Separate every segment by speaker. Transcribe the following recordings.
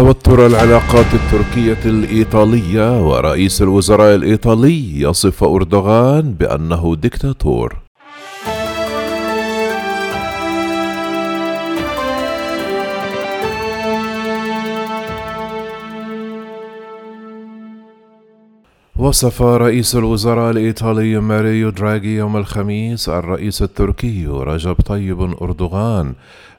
Speaker 1: توتر العلاقات التركية الإيطالية ورئيس الوزراء الإيطالي يصف أردوغان بأنه ديكتاتور. وصف رئيس الوزراء الإيطالي ماريو دراغي يوم الخميس الرئيس التركي رجب طيب أردوغان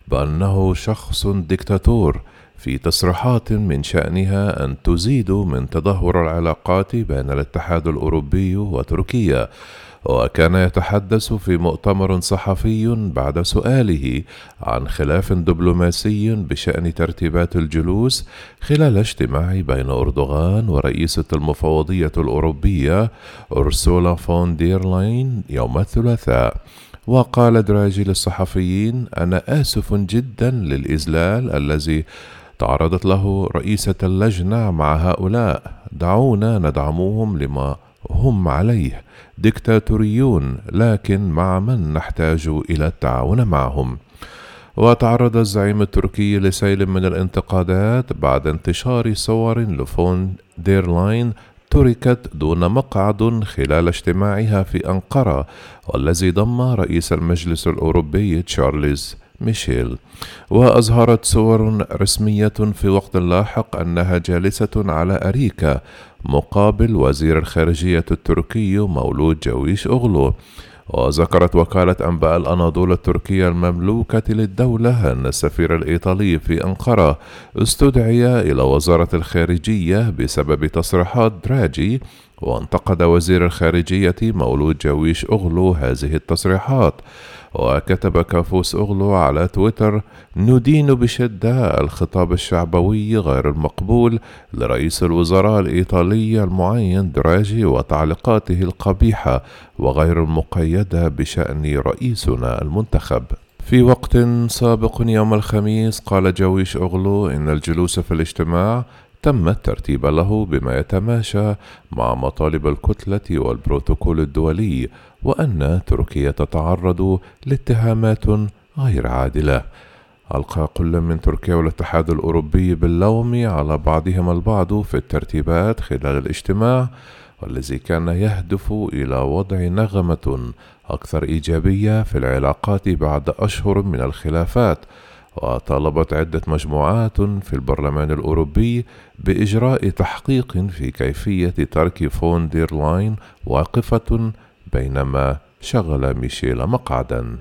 Speaker 1: بأنه شخص ديكتاتور. في تصريحات من شأنها أن تزيد من تدهور العلاقات بين الاتحاد الأوروبي وتركيا وكان يتحدث في مؤتمر صحفي بعد سؤاله عن خلاف دبلوماسي بشأن ترتيبات الجلوس خلال اجتماع بين أردوغان ورئيسة المفوضية الأوروبية أرسولا فون دير لاين يوم الثلاثاء. وقال دراجي للصحفيين أنا آسف جدا للإذلال الذي تعرضت له رئيسة اللجنة مع هؤلاء. دعونا ندعوهم لما هم عليه. ديكتاتوريون لكن مع من نحتاج إلى التعاون معهم؟ وتعرض الزعيم التركي لسيل من الانتقادات بعد انتشار صور لفون ديرلاين تركت دون مقعد خلال اجتماعها في أنقرة والذي ضم رئيس المجلس الأوروبي تشارلز ميشيل. وأظهرت صور رسمية في وقت لاحق أنها جالسة على أريكة مقابل وزير الخارجية التركي مولود جويش أغلو وذكرت وكالة أنباء الأناضول التركية المملوكة للدولة أن السفير الإيطالي في أنقرة استدعي إلى وزارة الخارجية بسبب تصريحات دراجي وانتقد وزير الخارجية مولود جويش أغلو هذه التصريحات وكتب كافوس أغلو على تويتر ندين بشدة الخطاب الشعبوي غير المقبول لرئيس الوزراء الإيطالي المعين دراجي وتعليقاته القبيحة وغير المقيدة بشأن رئيسنا المنتخب. في وقت سابق يوم الخميس قال جويش أغلو إن الجلوس في الاجتماع تم الترتيب له بما يتماشى مع مطالب الكتلة والبروتوكول الدولي وأن تركيا تتعرض لاتهامات غير عادلة. ألقى كل من تركيا والاتحاد الأوروبي باللوم على بعضهما البعض في الترتيبات خلال الاجتماع والذي كان يهدف إلى وضع نغمة أكثر إيجابية في العلاقات بعد أشهر من الخلافات. وطالبت عدة مجموعات في البرلمان الأوروبي بإجراء تحقيق في كيفية ترك فون دير لاين واقفة بينما شغل ميشيل مقعدا.